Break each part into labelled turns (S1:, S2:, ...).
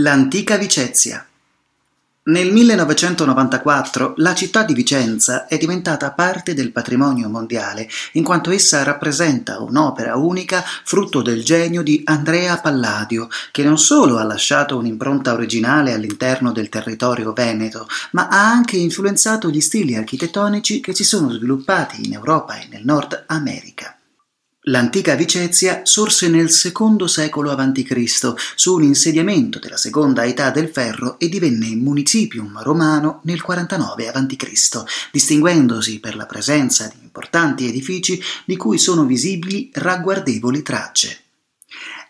S1: L'antica Vicezia. Nel 1994 la città di Vicenza è diventata parte del patrimonio mondiale, in quanto essa rappresenta un'opera unica frutto del genio di Andrea Palladio, che non solo ha lasciato un'impronta originale all'interno del territorio veneto, ma ha anche influenzato gli stili architettonici che si sono sviluppati in Europa e nel Nord America. L'antica Vicezia sorse nel secondo secolo a.C. su un insediamento della seconda età del ferro e divenne municipium romano nel 49 a.C., distinguendosi per la presenza di importanti edifici di cui sono visibili ragguardevoli tracce.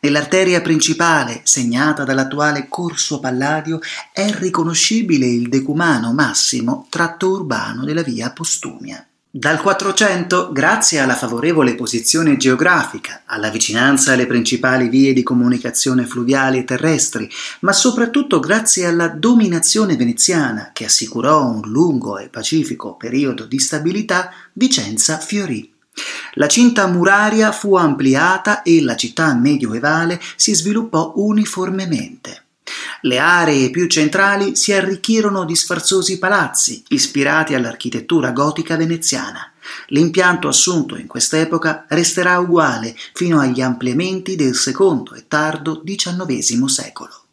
S1: Nell'arteria principale, segnata dall'attuale Corso Palladio, è riconoscibile il decumano massimo tratto urbano della via Postumia. Dal Quattrocento, grazie alla favorevole posizione geografica, alla vicinanza alle principali vie di comunicazione fluviali e terrestri, ma soprattutto grazie alla dominazione veneziana che assicurò un lungo e pacifico periodo di stabilità, Vicenza fiorì. La cinta muraria fu ampliata e la città medioevale si sviluppò uniformemente. Le aree più centrali si arricchirono di sfarzosi palazzi, ispirati all'architettura gotica veneziana. L'impianto assunto in quest'epoca resterà uguale fino agli ampliamenti del secondo e tardo XIX secolo.